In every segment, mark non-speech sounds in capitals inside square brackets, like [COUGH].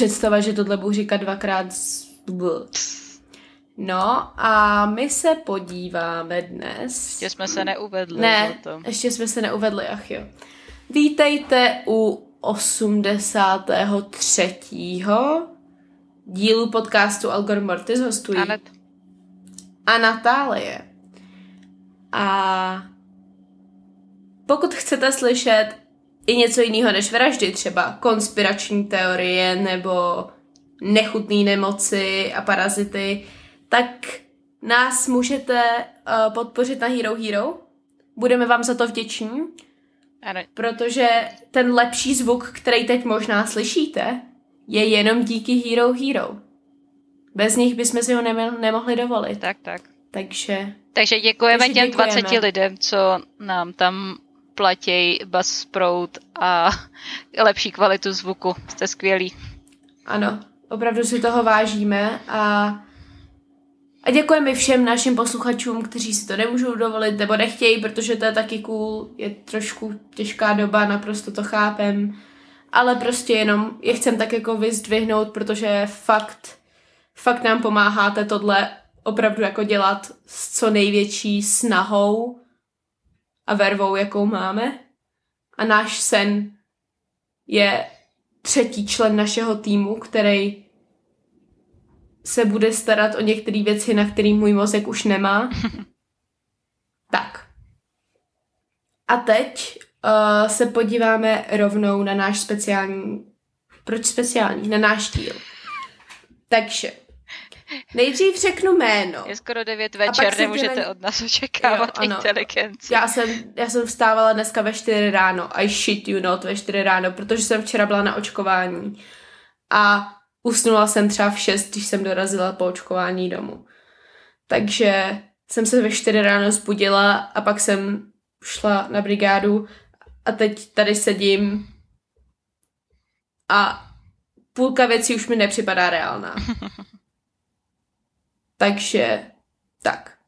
Představa, že tohle budu říkat dvakrát z... No a my se podíváme dnes... Ještě jsme se neuvedli. Ne, o tom. ještě jsme se neuvedli, ach jo. Vítejte u 83. dílu podcastu Algor Mortis hostují Anet, a Natálie. A pokud chcete slyšet i něco jiného než vraždy, třeba konspirační teorie nebo nechutné nemoci a parazity, tak nás můžete uh, podpořit na Hero Hero. Budeme vám za to vděční, ano, protože ten lepší zvuk, který teď možná slyšíte, je jenom díky Hero Hero. Bez nich bychom si ho nemo- nemohli dovolit. tak, tak. Takže Takže děkujeme Takže těm děkujeme. 20 lidem, co nám tam platí bas prout a [LAUGHS] lepší kvalitu zvuku. Jste skvělí. Ano, opravdu si toho vážíme a, a děkujeme všem našim posluchačům, kteří si to nemůžou dovolit nebo nechtějí, protože to je taky cool, je trošku těžká doba, naprosto to chápem, ale prostě jenom je chcem tak jako vyzdvihnout, protože fakt, fakt nám pomáháte tohle opravdu jako dělat s co největší snahou a vervou, jakou máme. A náš sen je třetí člen našeho týmu, který se bude starat o některé věci, na který můj mozek už nemá. [LAUGHS] tak. A teď uh, se podíváme rovnou na náš speciální... Proč speciální? Na náš díl. Takže, nejdřív řeknu jméno. Je skoro 9 pak večer, nemůžete od nás očekávat Jo, ano. inteligenci. Já jsem, já jsem vstávala dneska ve 4 ráno. I shit you not ve 4 ráno, protože jsem včera byla na očkování. A usnula jsem třeba v 6, když jsem dorazila po očkování domů. Takže jsem se ve 4 ráno zbudila a pak jsem šla na brigádu a teď tady sedím a půlka věcí už mi nepřipadá reálná. [LAUGHS] Takže tak.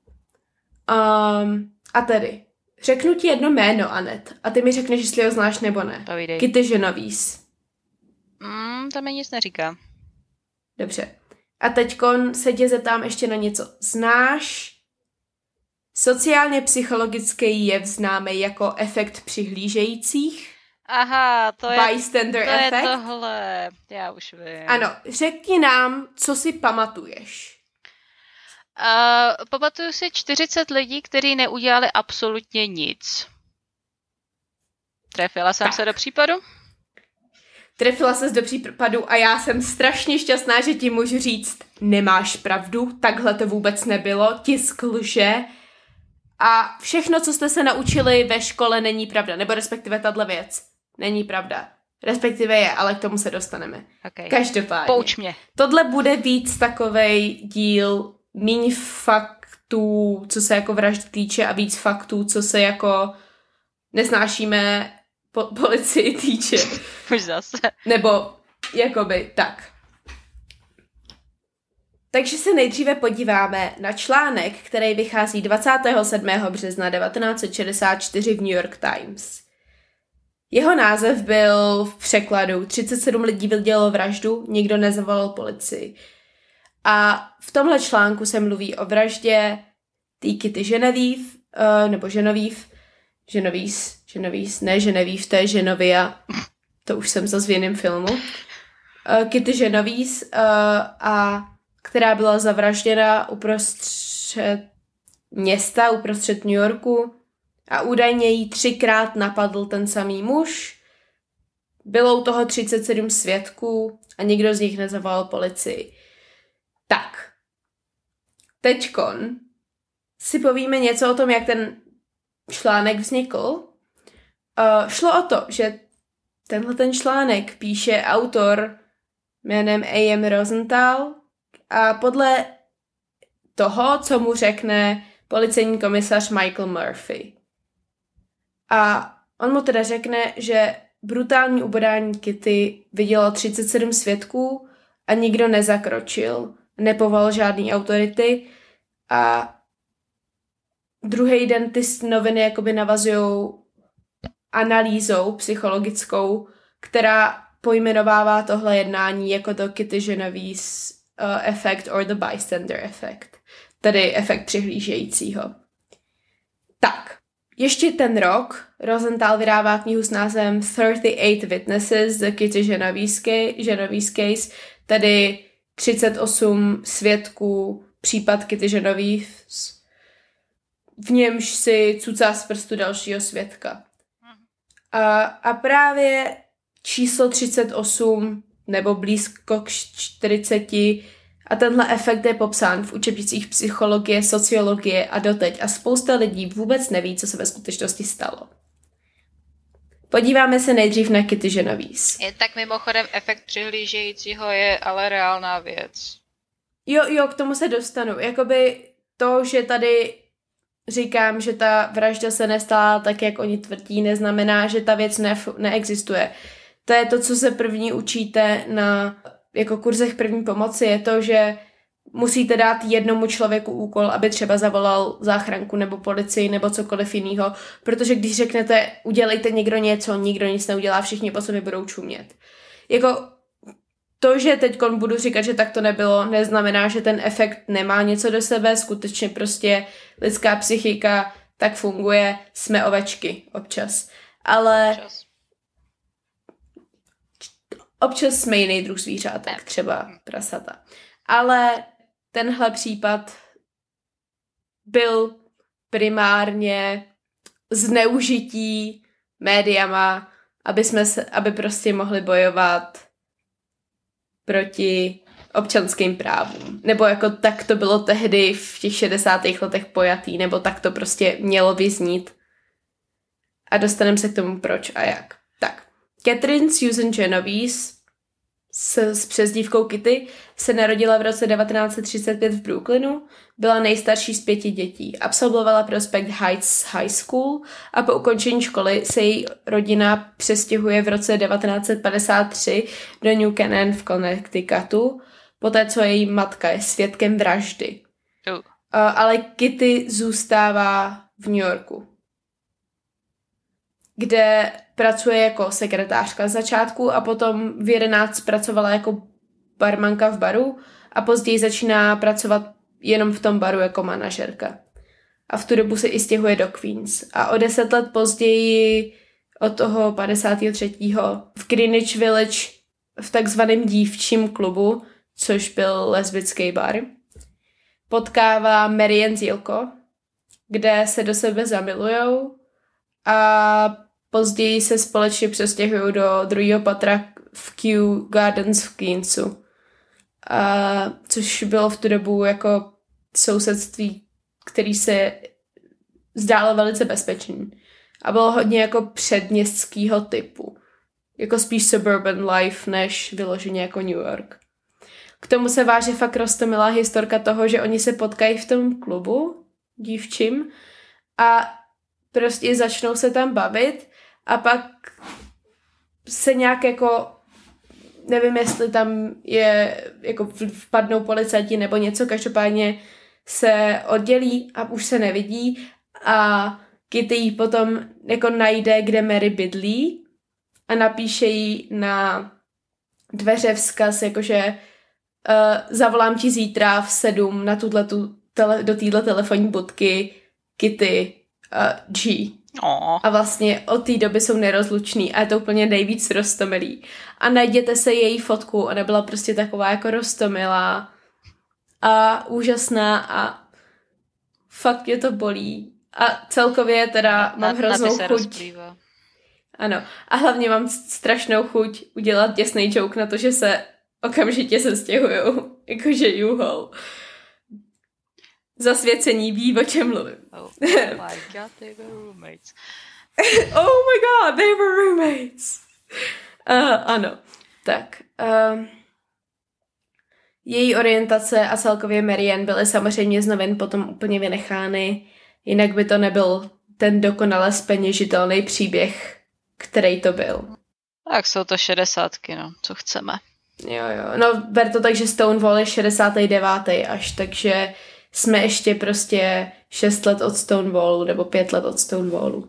Um, a tedy, řeknu ti jedno jméno, Anet, a ty mi řekneš, jestli ho znáš nebo ne. Povídej. Kitty Genovese. Mm, to mi nic neříká. Dobře. A teďkon se tě zeptám ještě na něco. Znáš sociálně psychologický jev známý jako efekt přihlížejících? Aha, to je, Bystander to je efekt? tohle. Já už vím. Ano, řekni nám, co si pamatuješ. Uh, pamatuju si 40 lidí, kteří neudělali absolutně nic. Trefila jsem Tak. se do případu? Trefila ses do případu a já jsem strašně šťastná, že ti můžu říct, nemáš pravdu, takhle to vůbec nebylo, tisk lže a všechno, co jste se naučili ve škole, není pravda, nebo respektive tahle věc není pravda. Respektive je, ale k tomu se dostaneme. Okay. Každopádně. Pouč mě. Tohle bude víc takovej díl míň faktů, co se jako vražd týče a víc faktů, co se jako nesnášíme po- policii [LAUGHS] týče. Už zase. Nebo jakoby tak. Takže se nejdříve podíváme na článek, který vychází 27. března 1964 v New York Times. Jeho název byl v překladu 37 lidí vidělo vraždu, nikdo nezavolal policii. A v tomhle článku se mluví o vraždě té Kitty Genevieve, uh, nebo Genevieve, Genovese, Genovese, ne Genevieve, to je Genovia, to už jsem zase v jiném filmu, uh, Kitty Genovese, uh, a která byla zavražděna uprostřed města, uprostřed New Yorku a údajně jí třikrát napadl ten samý muž. Bylo u toho 37 svědků a nikdo z nich nezavolal policii. Tak, teďkon si povíme něco o tom, jak ten článek vznikl. Uh, šlo o to, že tenhle ten článek píše autor jménem A.M. Rosenthal a podle toho, co mu řekne policejní komisař Michael Murphy. A on mu teda řekne, že brutální ubodání Kitty vidělo 37 svědků a nikdo nezakročil, nepoval žádný autority a druhý den ty noviny jakoby navazují analýzou psychologickou, která pojmenovává tohle jednání jako to Kitty Genovese uh, effect or the bystander effect, tedy efekt přihlížejícího. Tak, ještě ten rok Rosenthal vydává knihu s názvem 38 Witnesses, The Kitty Genovese Case, tedy 38 svědků případ Kitty Genovese, v němž si cucá z prstu dalšího svědka. A, a právě číslo 38 nebo blízko k 40 a tenhle efekt je popsán v učebnicích psychologie, sociologie a doteď a spousta lidí vůbec neví, co se ve skutečnosti stalo. Podíváme se nejdřív na Kitty Genovese. Je tak mimochodem efekt přihlížejícího je ale reálná věc. Jo, jo, k tomu se dostanu. Jakoby to, že tady říkám, že ta vražda se nestala tak, jak oni tvrdí, neznamená, že ta věc ne- neexistuje. To je to, co se první učíte na jako kurzech první pomoci, je to, že musíte dát jednomu člověku úkol, aby třeba zavolal záchranku nebo policii nebo cokoliv jiného, protože když řeknete, udělejte někdo něco, nikdo nic neudělá, všichni po sobě budou čumět. Jako to, že teď budu říkat, že tak to nebylo, neznamená, že ten efekt nemá něco do sebe, skutečně prostě lidská psychika tak funguje, jsme ovečky občas. Ale občas, občas jsme jiný druh zvířátek, třeba prasata. Ale tenhle případ byl primárně zneužití médiama, aby, jsme se, aby prostě mohli bojovat proti občanským právům. Nebo jako tak to bylo tehdy v těch 60. letech pojatý, nebo tak to prostě mělo vyznít. A dostaneme se k tomu proč a jak. Tak, Catherine Susan Genovese s, s přezdívkou Kitty se narodila v roce 1935 v Brooklynu, byla nejstarší z pěti dětí, absolvovala Prospect Heights High School a po ukončení školy se její rodina přestěhuje v roce 1953 do New Canaan v Connecticutu, poté co její matka je svědkem vraždy. Uh. Ale Kitty zůstává v New Yorku, kde pracuje jako sekretářka z začátku a potom v 11 pracovala jako barmanka v baru a později začíná pracovat jenom v tom baru jako manažerka. A v tu dobu se i stěhuje do Queens. A o deset let později od toho 53. v Greenwich Village v takzvaném dívčím klubu, což byl lesbický bar, potkává Marian Zílko, kde se do sebe zamilujou a později se společně přestěhují do druhého patra v Kew Gardens v Queensu. A, což bylo v tu dobu jako sousedství, který se zdálo velice bezpečný. A bylo hodně jako předměstského typu. Jako spíš suburban life, než vyloženě jako New York. K tomu se váže fakt rostomilá historka toho, že oni se potkají v tom klubu dívčím a prostě začnou se tam bavit a pak se nějak jako nevím, jestli tam je, jako vpadnou policajti nebo něco, každopádně se oddělí a už se nevidí a Kitty jí potom jako najde, kde Mary bydlí a napíše jí na dveře vzkaz, jakože uh, zavolám ti zítra v sedm na tuto tele, do téhle telefonní budky Kitty uh, G. Oh. A vlastně od té doby jsou nerozluční a je to úplně nejvíc rostomilý. A najděte se její fotku, ona byla prostě taková jako rostomilá a úžasná a fakt mě to bolí. A celkově teda na, mám hroznou chuť. Rozplývá. Ano. A hlavně mám strašnou chuť udělat těsný joke na to, že se okamžitě se stěhuju. [LAUGHS] Jakože juhol. Zasvěcení ví, o čem mluvím. Oh, oh my [LAUGHS] god, they were roommates. oh my god, they were roommates. Uh, ano. Tak. Uh, Její orientace a celkově Marian byly samozřejmě z novin potom úplně vynechány, jinak by to nebyl ten dokonale speněžitelný příběh, který to byl. Tak jsou to šedesátky, no, co chceme. Jo, jo. No, ber to tak, že Stonewall je 69. až, takže jsme ještě prostě 6 let od Stonewallu nebo 5 let od Stonewallu.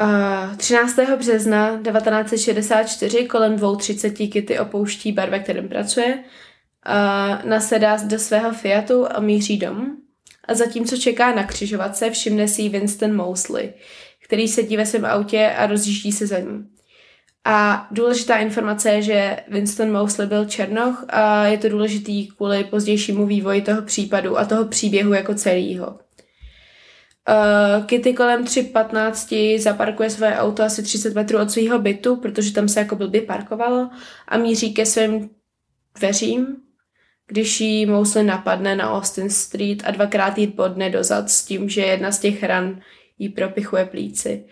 Uh, 13. března 1964 kolem 2.30 Kitty opouští bar, ve kterém pracuje, uh, nasedá do svého Fiatu a míří domů. A zatímco čeká na křižovatce, všimne si Winston Mosley, který sedí ve svém autě a rozjíždí se za ní. A důležitá informace je, že Winston Mosley byl černoch a je to důležitý kvůli pozdějšímu vývoji toho případu a toho příběhu jako celého. Uh, Kitty kolem 3.15 zaparkuje své auto asi 30 metrů od svého bytu, protože tam se jako blbě parkovalo a míří ke svým dveřím, když jí Mosley napadne na Austin Street a dvakrát jí bodne dozad s tím, že jedna z těch ran jí propichuje plíci.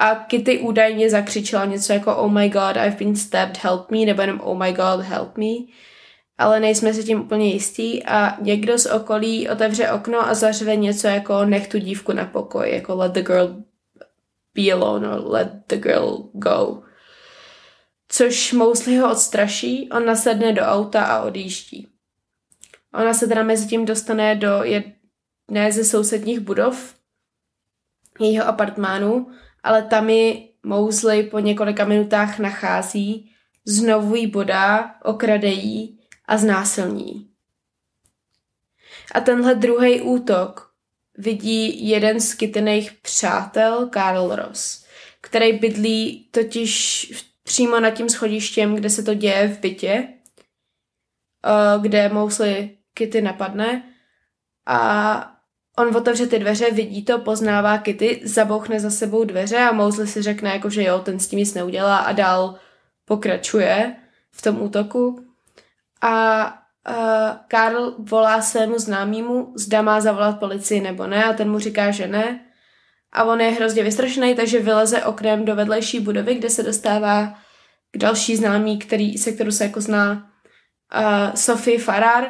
A Kitty údajně zakřičela něco jako Oh my god, I've been stabbed, help me, nebo jenom Oh my god, help me. Ale nejsme si tím úplně jistí a někdo z okolí otevře okno a zařve něco jako nech tu dívku na pokoj, jako let the girl be alone or let the girl go. Což Mosley ho odstraší, on nasedne do auta a odjíždí. Ona se teda mezi tím dostane do jedné ze sousedních budov jejího apartmánu ale tam ji Mosley po několika minutách nachází, znovu jí bodá, okradejí a znásilní. A tenhle druhý útok vidí jeden z Kittyných přátel, Karl Ross, který bydlí totiž přímo nad tím schodištěm, kde se to děje v bytě, eh, kde Mosley Kitty napadne a On otevře ty dveře, vidí to, poznává Kitty, zabouchne za sebou dveře a Mosley si řekne, jako, že jo, ten s tím nic neudělá a dál pokračuje v tom útoku. A uh, Karl volá svému známému, zda má zavolat policii nebo ne a ten mu říká, že ne. A on je hrozně vystrašený, takže vyleze oknem do vedlejší budovy, kde se dostává k další známý, který, se kterou se jako zná uh, Sophie Farrar,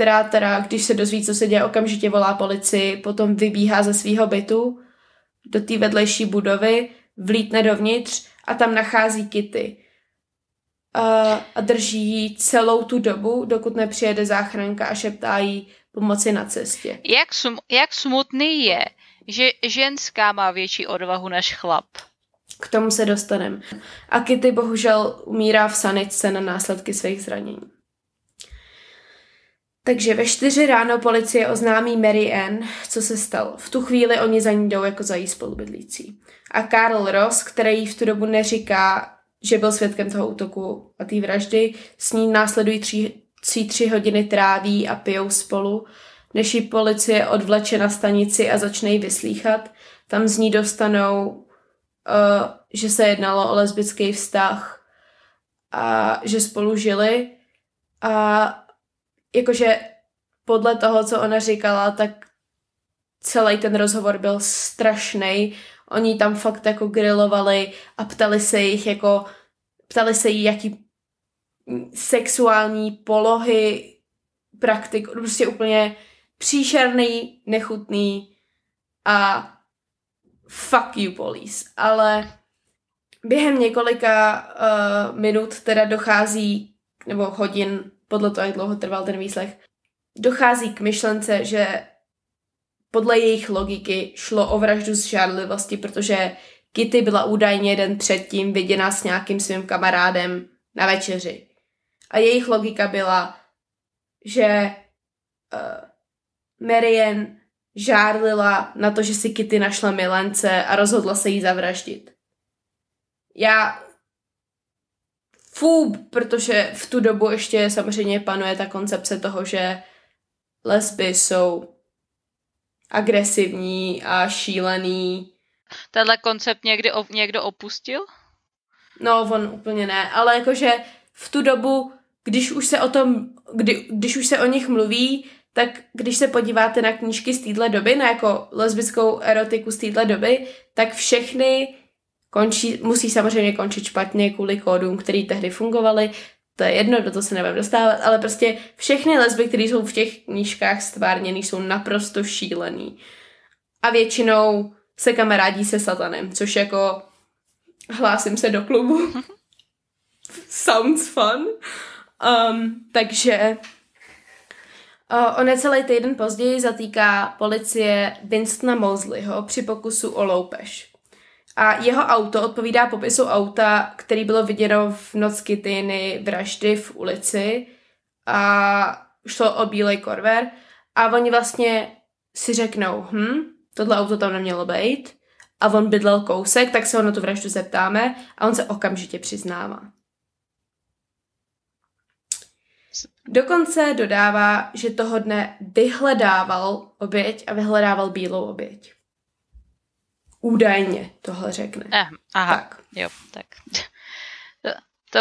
která teda, když se dozví, co se děje, okamžitě volá policii, potom vybíhá ze svého bytu do té vedlejší budovy, vlítne dovnitř a tam nachází Kitty. A, a drží ji celou tu dobu, dokud nepřijede záchranka a šeptá jí pomoci na cestě. Jak, sm- jak smutný je, že ženská má větší odvahu než chlap. K tomu se dostaneme. A Kitty bohužel umírá v sanice na následky svých zranění. Takže ve čtyři ráno policie oznámí Mary Ann, co se stalo. V tu chvíli oni za ní jdou jako za jí spolubydlící. A Karl Ross, který v tu dobu neříká, že byl svědkem toho útoku a té vraždy, s ní následují tři, tři, tři hodiny tráví a pijou spolu, než ji policie odvleče na stanici a začne ji vyslíchat. Tam z ní dostanou, uh, že se jednalo o lesbický vztah a že spolu žili a jakože podle toho, co ona říkala, tak celý ten rozhovor byl strašný. Oni tam fakt jako grilovali a ptali se jich jako, ptali se jí, jaký sexuální polohy, praktik, prostě úplně příšerný, nechutný a fuck you police. Ale během několika uh, minut teda dochází, nebo hodin podle toho, jak dlouho trval ten výslech, dochází k myšlence, že podle jejich logiky šlo o vraždu z žádlivosti, protože Kitty byla údajně den předtím viděna s nějakým svým kamarádem na večeři. A jejich logika byla, že uh, Marian žárlila na to, že si Kitty našla milence a rozhodla se jí zavraždit. Já fůb, protože v tu dobu ještě samozřejmě panuje ta koncepce toho, že lesby jsou agresivní a šílený. Tenhle koncept někdy op- někdo opustil? No, on úplně ne, ale jakože v tu dobu, když už se o tom, kdy, když už se o nich mluví, tak když se podíváte na knížky z téhle doby, na jako lesbickou erotiku z téhle doby, tak všechny končí, musí samozřejmě končit špatně kvůli kódům, který tehdy fungovaly, to je jedno, do toho se nebudeme dostávat, ale prostě všechny lesby, které jsou v těch knížkách stvárněny, jsou naprosto šílený. A většinou se kamarádí se satanem, což jako hlásím se do klubu. [LAUGHS] Sounds fun. Um, takže uh, o necelý týden později zatýká policie Winstona Mosleyho při pokusu o loupež. A jeho auto odpovídá popisu auta, který bylo viděno v noc Kittyny vraždy v ulici a šlo o bílej korver a oni vlastně si řeknou, hm, tohle auto tam nemělo být a on bydlel kousek, tak se ho na tu vraždu zeptáme a on se okamžitě přiznává. Dokonce dodává, že toho dne vyhledával oběť a vyhledával bílou oběť. Údajně tohle řekne. Eh, aha, tak. jo, tak. To,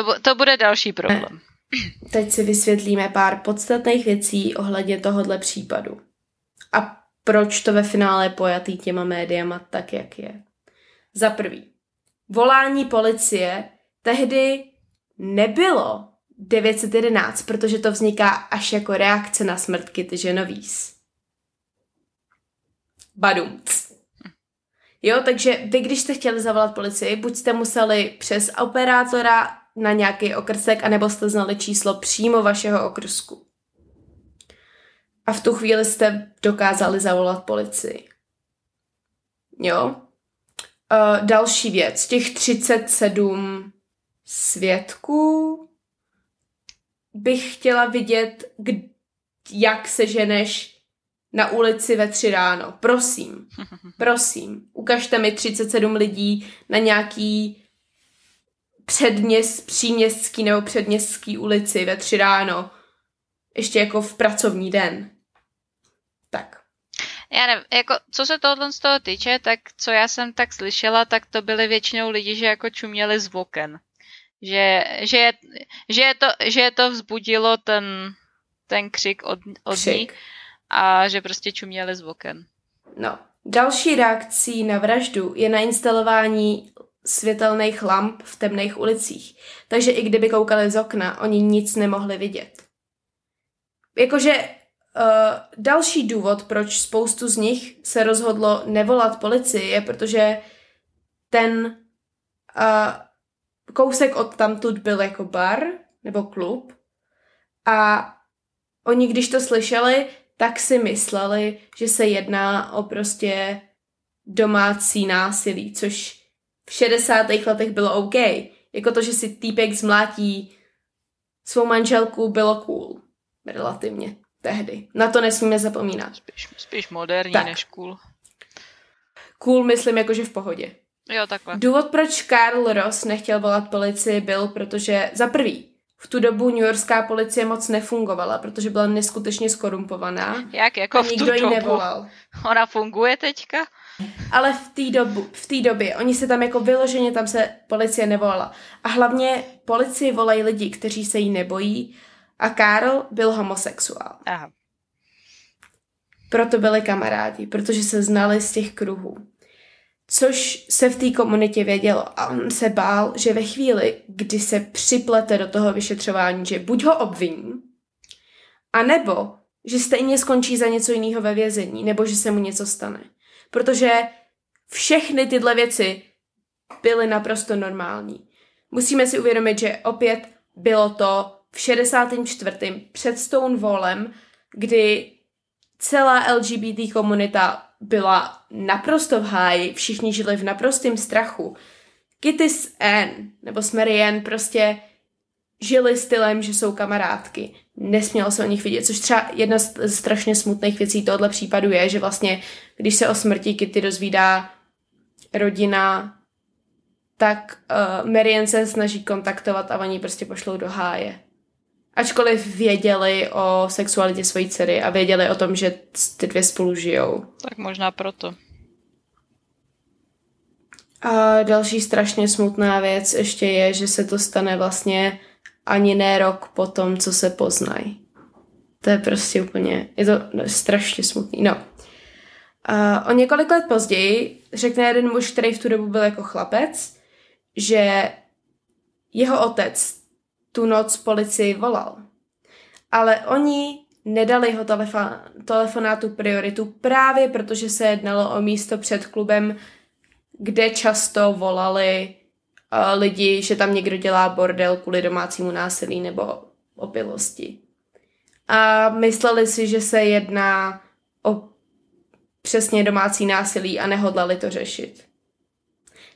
to, to bude další problém. Teď si vysvětlíme pár podstatných věcí ohledně tohohle případu. A proč to ve finále je pojatý těma médiama tak, jak je. Za prvý, volání policie tehdy nebylo 911, protože to vzniká až jako reakce na smrt Kitty Genovese. Badumc. Jo, takže vy, když jste chtěli zavolat policii, buď jste museli přes operátora na nějaký okrsek, anebo jste znali číslo přímo vašeho okrsku. A v tu chvíli jste dokázali zavolat policii. Jo? Uh, další věc. Těch 37 svědků bych chtěla vidět, jak se ženeš na ulici ve tři ráno. Prosím, [LAUGHS] prosím, ukažte mi 37 lidí na nějaký předměst, příměstský nebo předměstský ulici ve tři ráno. Ještě jako v pracovní den. Tak. Já nevím, jako, co se tohle z toho týče, tak co já jsem tak slyšela, tak to byly většinou lidi, že jako čuměli z oken. Že, že, je, že, je to, že je to vzbudilo ten, ten křik od, od křik. ní a že prostě čuměli z oken. No. Další reakcí na vraždu je nainstalování světelných lamp v temných ulicích. Takže i kdyby koukali z okna, oni nic nemohli vidět. Jakože uh, další důvod, proč spoustu z nich se rozhodlo nevolat policii, je protože ten uh, kousek od tamtud byl jako bar nebo klub a oni, když to slyšeli, tak si mysleli, že se jedná o prostě domácí násilí, což v 60. letech bylo OK. Jako to, že si týpek zmlátí svou manželku, bylo cool. Relativně. Tehdy. Na to nesmíme zapomínat. Spíš, spíš moderní tak. než cool. Cool myslím jakože v pohodě. Jo, takhle. Důvod, proč Karl Ross nechtěl volat policii, byl, protože za prvý, v tu dobu New Yorkská policie moc nefungovala, protože byla neskutečně skorumpovaná. Jak jako a v nikdo tu ji dobu? nevolal. Ona funguje teďka? Ale v té dobu, v té době, oni se tam jako vyloženě, tam se policie nevolala. A hlavně policii volají lidi, kteří se jí nebojí a Karl byl homosexuál. Aha. Proto byli kamarádi, protože se znali z těch kruhů. Což se v té komunitě vědělo a on se bál, že ve chvíli, kdy se připlete do toho vyšetřování, že buď ho obviní, anebo že stejně skončí za něco jiného ve vězení, nebo že se mu něco stane. Protože všechny tyhle věci byly naprosto normální. Musíme si uvědomit, že opět bylo to v 64. před Stonewallem, kdy celá LGBT komunita byla naprosto v háji, všichni žili v naprostém strachu. Kitty s Anne, nebo s Marianne, prostě žili stylem, že jsou kamarádky. Nesmělo se o nich vidět, což třeba jedna z strašně smutných věcí tohoto případu je, že vlastně, když se o smrti Kitty dozvídá rodina, tak uh, Marianne se snaží kontaktovat a oni prostě pošlou do háje. Ačkoliv věděli o sexualitě své dcery a věděli o tom, že ty dvě spolu žijou. Tak možná proto. A další strašně smutná věc ještě je, že se to stane vlastně ani ne rok po tom, co se poznají. To je prostě úplně, je to strašně smutný. No. A o několik let později řekne jeden muž, který v tu dobu byl jako chlapec, že jeho otec tu noc policii volal. Ale oni nedali ho telefon, telefonátu prioritu právě protože se jednalo o místo před klubem, kde často volali uh, lidi, že tam někdo dělá bordel kvůli domácímu násilí nebo opilosti. A mysleli si, že se jedná o přesně domácí násilí a nehodlali to řešit.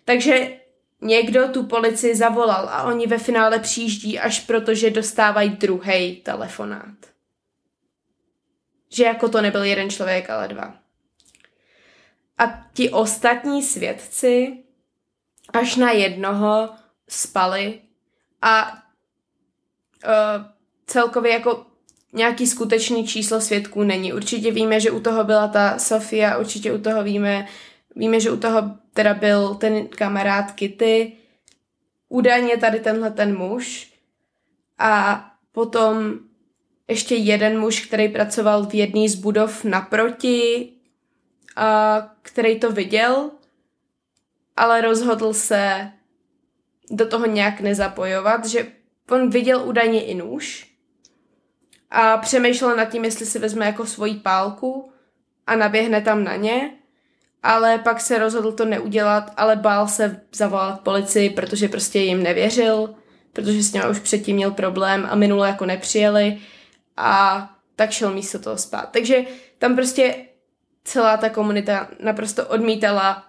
Takže někdo tu policii zavolal a oni ve finále přijíždí až proto, že dostávají druhý telefonát. Že jako to nebyl jeden člověk, ale dva. A ti ostatní svědci až na jednoho spali a uh, celkově jako nějaký skutečný číslo svědků není. Určitě víme, že u toho byla ta Sofia, určitě u toho víme, víme, že u toho teda byl ten kamarád Kitty, údajně tady tenhle ten muž a potom ještě jeden muž, který pracoval v jedné z budov naproti, a který to viděl, ale rozhodl se do toho nějak nezapojovat, že on viděl údajně i nůž a přemýšlel nad tím, jestli si vezme jako svoji pálku a naběhne tam na ně, ale pak se rozhodl to neudělat, ale bál se zavolat policii, protože prostě jim nevěřil, protože s ním už předtím měl problém a minule jako nepřijeli a tak šel místo toho spát. Takže tam prostě celá ta komunita naprosto odmítala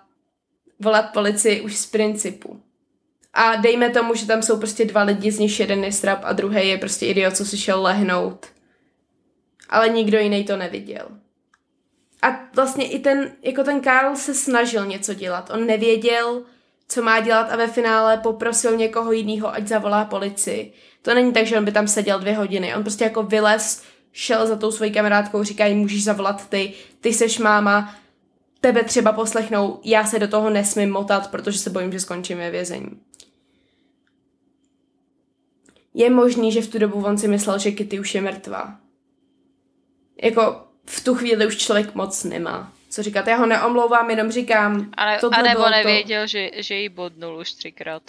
volat policii už z principu. A dejme tomu, že tam jsou prostě dva lidi, z nich jeden je strap a druhý je prostě idiot, co si šel lehnout. Ale nikdo jiný to neviděl. A vlastně i ten, jako ten Karl se snažil něco dělat. On nevěděl, co má dělat a ve finále poprosil někoho jiného, ať zavolá policii. To není tak, že on by tam seděl dvě hodiny. On prostě jako vylez, šel za tou svojí kamarádkou, říkají, můžeš zavolat ty, ty seš máma, tebe třeba poslechnou, já se do toho nesmím motat, protože se bojím, že skončím ve vězení. Je možný, že v tu dobu on si myslel, že Kitty už je mrtvá. Jako v tu chvíli už člověk moc nemá. Co říkat, já ho neomlouvám, jenom říkám... A, ne, a nebo nevěděl, to... že, že jí bodnul už třikrát.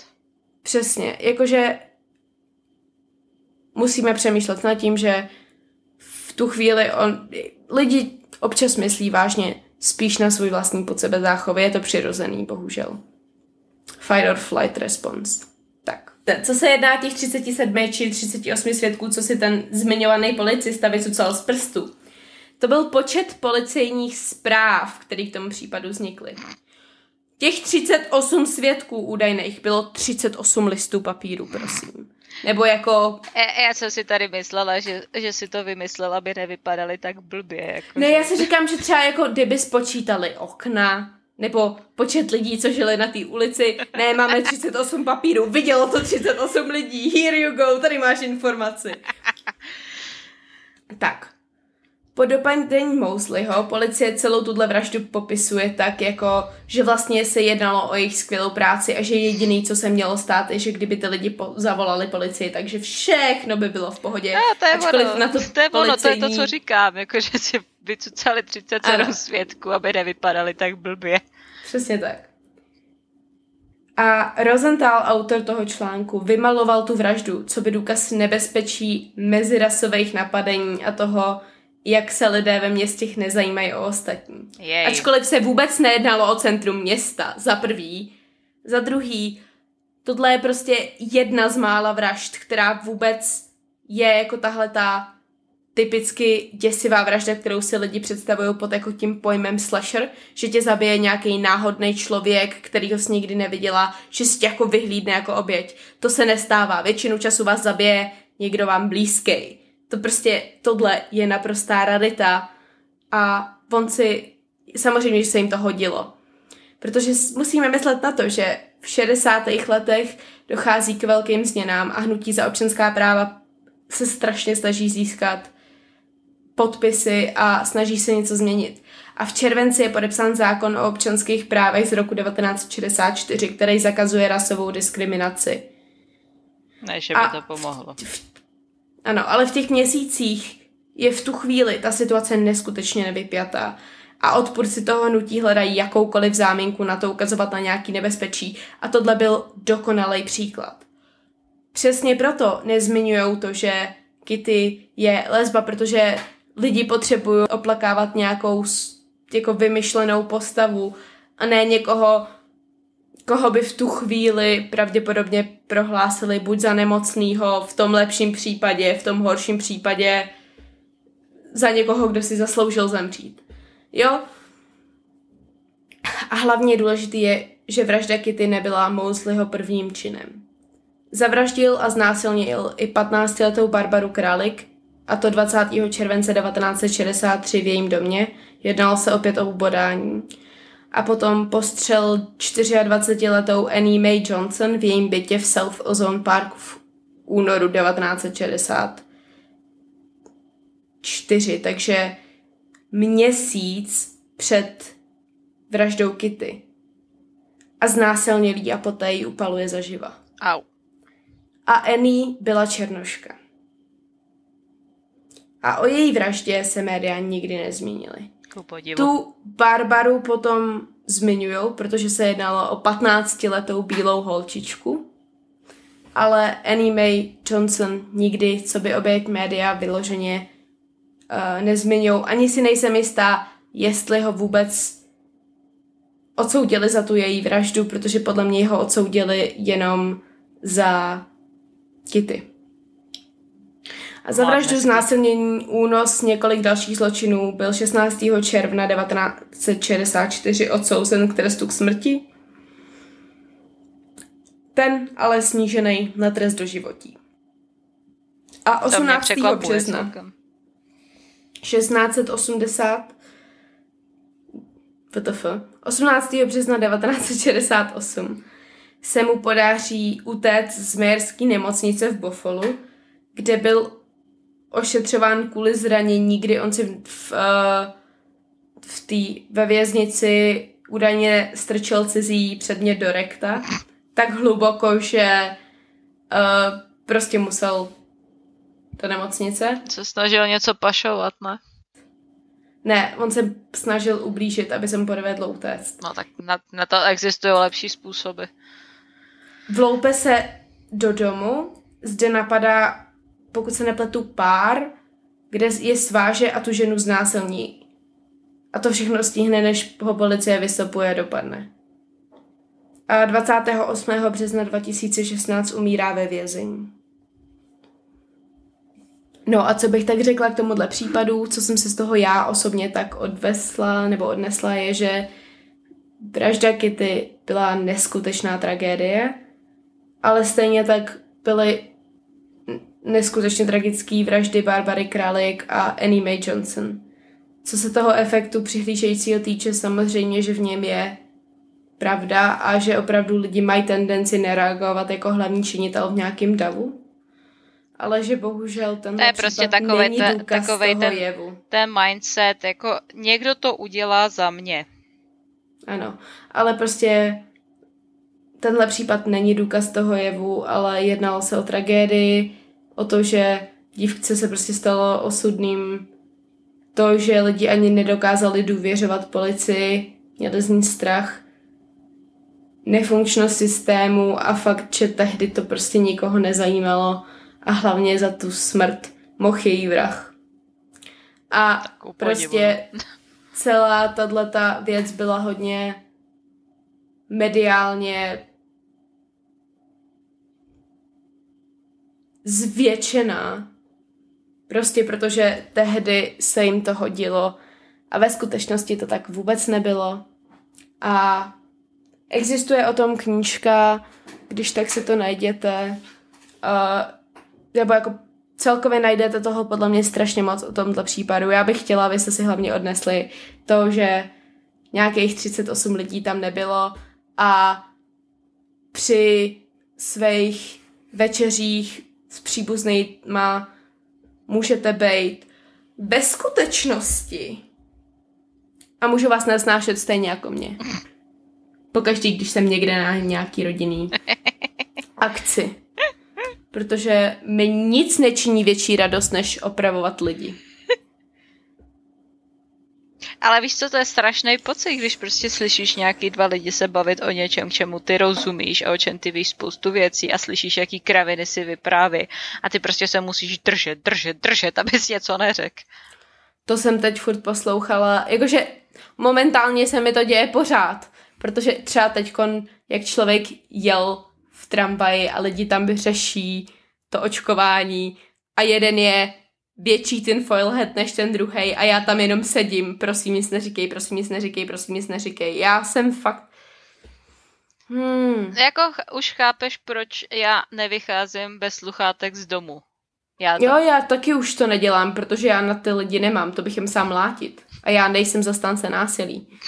Přesně, jakože musíme přemýšlet nad tím, že v tu chvíli on, lidi občas myslí vážně spíš na svůj vlastní pod sebe záchovy, je to přirozený, bohužel. Fight or flight response. Tak. Co se jedná těch 37 či 38 svědků, co si ten zmiňovaný policista vycucal z prstu? To byl počet policejních zpráv, které k tomu případu vznikly. Těch 38 svědků údajných bylo 38 listů papíru, prosím. Nebo jako... Já, já jsem si tady myslela, že, že si to vymyslela, aby nevypadaly tak blbě. Jako ne, že... já si říkám, že třeba jako kdyby spočítali okna, nebo počet lidí, co žili na té ulici. Ne, máme 38 papírů, vidělo to 38 lidí, here you go, tady máš informaci. Tak, po dopadení Mosleyho policie celou tuhle vraždu popisuje tak, jako, že vlastně se jednalo o jejich skvělou práci a že jediný, co se mělo stát, je, že kdyby ty lidi po- zavolali policii, takže všechno by bylo v pohodě. A to je ono, na to, to je ono, to je to, co říkám, jako, že si vycucali 37 ano. svědků, aby nevypadali tak blbě. Přesně tak. A Rosenthal, autor toho článku, vymaloval tu vraždu, co by důkaz nebezpečí mezirasových napadení a toho, jak se lidé ve městech nezajímají o ostatní. Jej. Ačkoliv se vůbec nejednalo o centrum města, za prvý. Za druhý, tohle je prostě jedna z mála vražd, která vůbec je jako tahle ta typicky děsivá vražda, kterou si lidi představují pod jako tím pojmem slasher, že tě zabije nějaký náhodný člověk, který ho nikdy neviděla, že si tě jako vyhlídne jako oběť. To se nestává. Většinu času vás zabije někdo vám blízký to prostě, tohle je naprostá rarita a on si, samozřejmě, že se jim to hodilo. Protože musíme myslet na to, že v 60. letech dochází k velkým změnám a hnutí za občanská práva se strašně snaží získat podpisy a snaží se něco změnit. A v červenci je podepsán zákon o občanských právech z roku 1964, který zakazuje rasovou diskriminaci. Ne, že by a to pomohlo. V, ano, ale v těch měsících je v tu chvíli ta situace neskutečně nevypjatá a odpůrci toho nutí hledají jakoukoliv záminku na to ukazovat na nějaký nebezpečí a tohle byl dokonalý příklad. přesně proto nezmiňují to, že Kitty je lesba, protože lidi potřebují oplakávat nějakou jako vymyšlenou postavu a ne někoho, koho by v tu chvíli pravděpodobně prohlásili buď za nemocného, v tom lepším případě, v tom horším případě za někoho, kdo si zasloužil zemřít. Jo? A hlavně důležitý je, že vražda Kitty nebyla Mosleyho prvním činem. Zavraždil a znásilnil i 15-letou Barbaru Králik, a to 20. července 1963 v jejím domě. Jednalo se opět o ubodání. A potom postřel 24-letou Annie Mae Johnson v jejím bytě v South Ozone Park v únoru 1964, takže měsíc před vraždou Kitty. A znásilnil jí a poté ji upaluje zaživa. Au. A Annie byla černoška. A o její vraždě se média nikdy nezmínily. Tu Barbaru potom zmiňují, protože se jednalo o 15-letou bílou holčičku, ale Annie Mae Johnson nikdy, co by oběť média vyloženě uh, nezmiňují. Ani si nejsem jistá, jestli ho vůbec odsoudili za tu její vraždu, protože podle mě ho odsoudili jenom za Kitty. A za vraždu, znásilnění, únos, několik dalších zločinů byl 16. června 1964 odsouzen k trestu k smrti. Ten ale snížený na trest do životí. A 18. března celkem. 1680 VTF, 18. března 1968 se mu podaří utéct z Majerské nemocnice v Buffalo, kde byl ošetřován kvůli zranění, kdy on si v, v, eh, v té ve věznici údajně strčil cizí předmět do rekta tak hluboko, že uh, prostě musel do nemocnice. Se snažil něco pašovat, ne? Ne, on se snažil ublížit, aby se mu podvedlo utéct. No tak na, na to existují lepší způsoby. Vloupe se do domu, zde napadá pokud se nepletu, pár, kde je sváže a tu ženu znásilní. A to všechno stihne, než ho policie vystupuje a dopadne. A 28. března 2016 umírá ve vězení. No a co bych tak řekla k tomuhle případu, co jsem se z toho já osobně tak odvesla nebo odnesla, je, že vražda Kitty byla neskutečná tragédie, ale stejně tak byly neskutečně tragický vraždy Barbary Králík a Annie Mae Johnson. Co se toho efektu přihlížejícího týče, samozřejmě, že v něm je pravda a že opravdu lidi mají tendenci nereagovat jako hlavní činitel v nějakém davu. Ale že bohužel ten to je prostě takový ten, takovej ten, jevu. ten mindset, jako někdo to udělá za mě. Ano, ale prostě tenhle případ není důkaz toho jevu, ale jednalo se o tragédii, o to, že dívce se prostě stalo osudným. To, že lidi ani nedokázali důvěřovat policii, měli z ní strach, nefunkčnost systému a fakt, že tehdy to prostě nikoho nezajímalo a hlavně za tu smrt mohl její vrah. A prostě celá tato věc byla hodně mediálně zvětšená. Prostě protože tehdy se jim to hodilo a ve skutečnosti to tak vůbec nebylo. A existuje o tom knížka, když tak si to najděte, uh, nebo jako celkově najdete toho podle mě strašně moc o tomto případu. Já bych chtěla, abyste si hlavně odnesli to, že nějakých 38 lidí tam nebylo a při svých večeřích s příbuznýma můžete být ve skutečnosti a můžu vás nesnášet stejně jako mě. Pokaždý, když jsem někde na nějaký rodinný akci. Protože mi nic nečiní větší radost, než opravovat lidi. Ale víš co, to je strašný pocit, když prostě slyšíš nějaký dva lidi se bavit o něčem, k čemu ty rozumíš a o čem ty víš spoustu věcí a slyšíš, jaký kraviny si vypráví. A ty prostě se musíš držet, držet, držet, abys něco neřekl. To jsem teď furt poslouchala, jakože momentálně se mi to děje pořád, protože třeba teď, jak člověk jel v tramvaji a lidi tam řeší to očkování a jeden je větší ten foilhead než ten druhý a já tam jenom sedím, prosím nic neříkej, prosím nic neříkej, prosím nic neříkej. Já jsem fakt... Hmm. Jako už chápeš, proč já nevycházím bez sluchátek z domu. Já to... Jo, já taky už to nedělám, protože já na ty lidi nemám, to bych jim sám látit. A já nejsem zastánce násilí.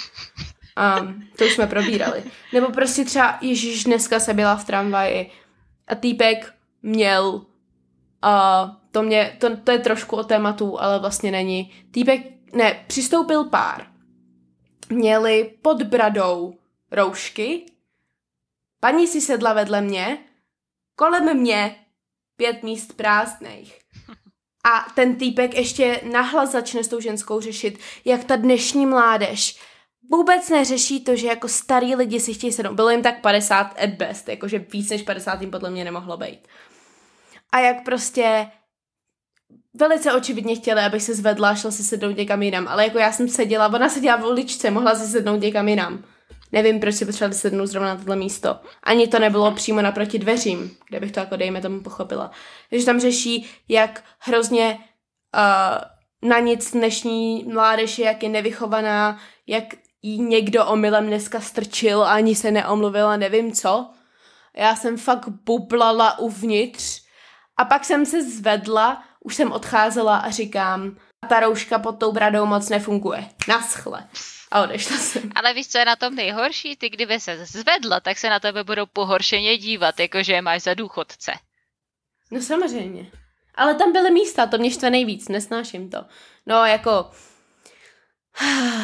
Um, to už jsme probírali. Nebo prostě třeba, Ježíš, dneska se byla v tramvaji a týpek měl uh, to, mě, to, to je trošku o tématu, ale vlastně není. Týpek, ne, přistoupil pár. Měli pod bradou roušky, paní si sedla vedle mě, kolem mě pět míst prázdných. A ten týpek ještě nahlas začne s tou ženskou řešit, jak ta dnešní mládež vůbec neřeší to, že jako starý lidi si chtějí sednout. Bylo jim tak 50 at best, jakože víc než 50 jim podle mě nemohlo být. A jak prostě velice očividně chtěli, abych se zvedla a šla si sednout někam jinam, ale jako já jsem seděla, ona seděla v uličce, mohla si sednout někam jinam. Nevím, proč si potřebovali sednout zrovna na tohle místo. Ani to nebylo přímo naproti dveřím, kde bych to jako dejme tomu pochopila. Takže tam řeší, jak hrozně uh, na nic dnešní mládež je, jak je nevychovaná, jak jí někdo omylem dneska strčil a ani se neomluvila, nevím co. Já jsem fakt bublala uvnitř a pak jsem se zvedla už jsem odcházela a říkám, ta rouška pod tou bradou moc nefunguje. Naschle. A odešla jsem. Ale víš, co je na tom nejhorší? Ty, kdyby se zvedla, tak se na tebe budou pohoršeně dívat, jakože je máš za důchodce. No samozřejmě. Ale tam byly místa, to mě štve nejvíc, nesnáším to. No, jako...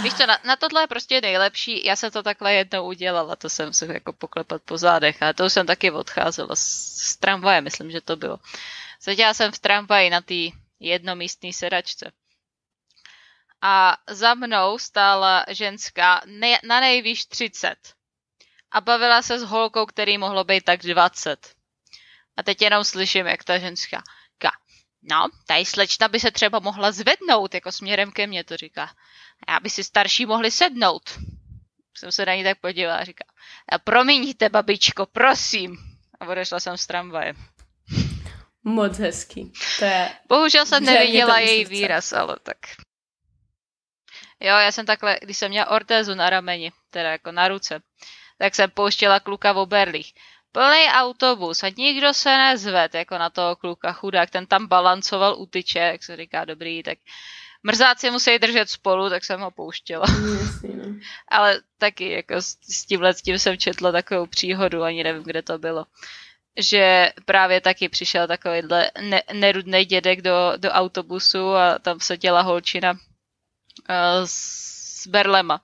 Víš co, na, na tohle je prostě nejlepší, já jsem to takhle jednou udělala, to jsem se jako poklepat po zádech a to už jsem taky odcházela z, z tramvaje, myslím, že to bylo. Seděla jsem v tramvaji na té jednomístné sedačce. A za mnou stála ženská ne, na nejvýš 30. A bavila se s holkou, který mohlo být tak 20. A teď jenom slyším, jak ta ženská no, tady slečna by se třeba mohla zvednout, jako směrem ke mně to říká. Já by si starší mohli sednout. Jsem se na ní tak podívala a říká, promiňte, babičko, prosím. A odešla jsem z tramvaje. Moc hezký. To je... Bohužel jsem neviděla její srdce. výraz, ale tak. Jo, já jsem takhle, když jsem měla ortézu na rameni, teda jako na ruce, tak jsem pouštěla kluka v oberlích. Plný autobus a nikdo se nezved, jako na toho kluka chudák, ten tam balancoval u tyče, jak se říká dobrý, tak mrzáci musí držet spolu, tak jsem ho pouštěla. no. [LAUGHS] Ale taky jako s, s tímhle s tím jsem četla takovou příhodu, ani nevím, kde to bylo že právě taky přišel takovýhle ne- nerudný dědek do, do autobusu a tam seděla holčina uh, s berlema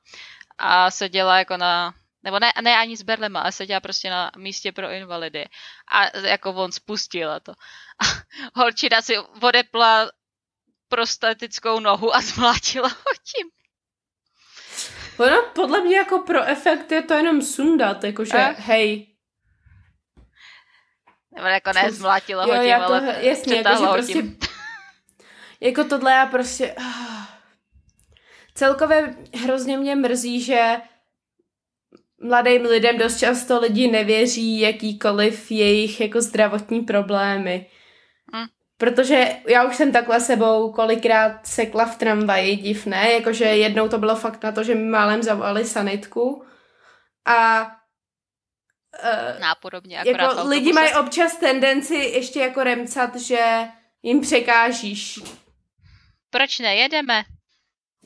a seděla jako na nebo ne, ne ani s berlema, ale seděla prostě na místě pro invalidy. A jako on spustila to. A holčina si odepla prostatickou nohu a zmlátila ho tím. Ono podle mě jako pro efekt je to jenom sundat, jakože hej, nebo jako ne, zmlátilo ho tím, to, ale jasně, jako, prostě, jako tohle já prostě... Uh, celkově hrozně mě mrzí, že mladým lidem dost často lidi nevěří jakýkoliv jejich jako zdravotní problémy. Hmm. Protože já už jsem takhle sebou kolikrát sekla v tramvaji, divné, jakože jednou to bylo fakt na to, že mi málem zavolali sanitku a Uh, Nápodobně, jako lidi mají občas tendenci ještě jako remcat, že jim překážíš. Proč nejedeme?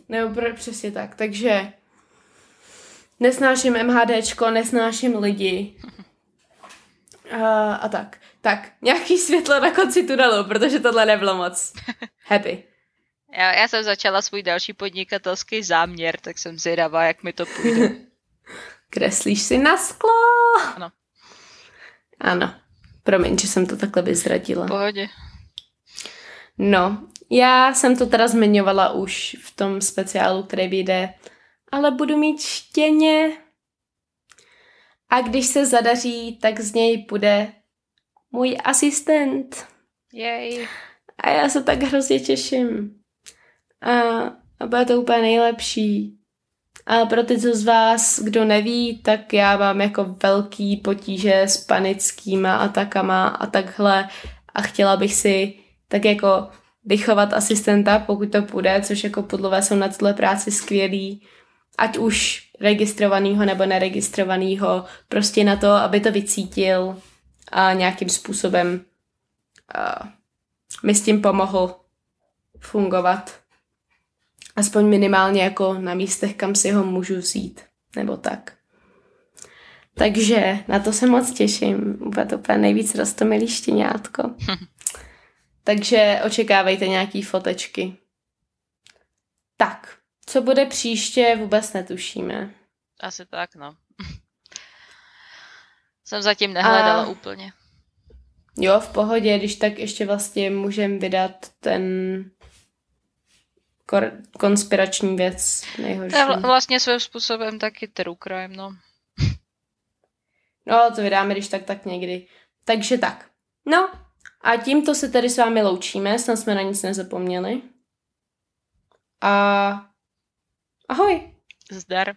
Nebo pro, přesně tak, takže nesnáším MHDčko, nesnáším lidi. A, a tak. Tak, nějaký světlo na konci tunelu, protože tohle nebylo moc [LAUGHS] happy. Já, já jsem začala svůj další podnikatelský záměr, tak jsem zvědavá, jak mi to půjde. [LAUGHS] Kreslíš si na sklo? Ano. Ano. Promiň, že jsem to takhle vyzradila. Pohodě. No, Já jsem to teda zmiňovala už v tom speciálu, který vyjde, ale budu mít štěně. A když se zadaří, tak z něj bude můj asistent. Jej. A já se tak hrozně těším. A, a bude to úplně nejlepší. A pro ty, co z vás, kdo neví, tak já mám jako velký potíže s panickýma atakama a takhle a chtěla bych si tak jako vychovat asistenta, pokud to půjde, což jako podlové jsou na tuhle práci skvělý, ať už registrovanýho nebo neregistrovanýho, prostě na to, aby to vycítil a nějakým způsobem uh, mi s tím pomohl fungovat. Aspoň minimálně jako na místech, kam si ho můžu vzít. Nebo tak. Takže na to se moc těším. Bude to úplně nejvíc rostomilý štěňátko. [LAUGHS] Takže očekávejte nějaký fotečky. Tak, co bude příště, vůbec netušíme. Asi tak, no. [LAUGHS] Jsem zatím nehledala A- úplně. Jo, v pohodě, když tak ještě vlastně můžem vydat ten kor- konspirační věc nejhorší. Vla- vlastně svým způsobem taky true crime, no. [LAUGHS] No, to vydáme, když tak, tak někdy. Takže tak. No, a tímto se tedy s vámi loučíme, snad jsme na nic nezapomněli. A ahoj. Zdar.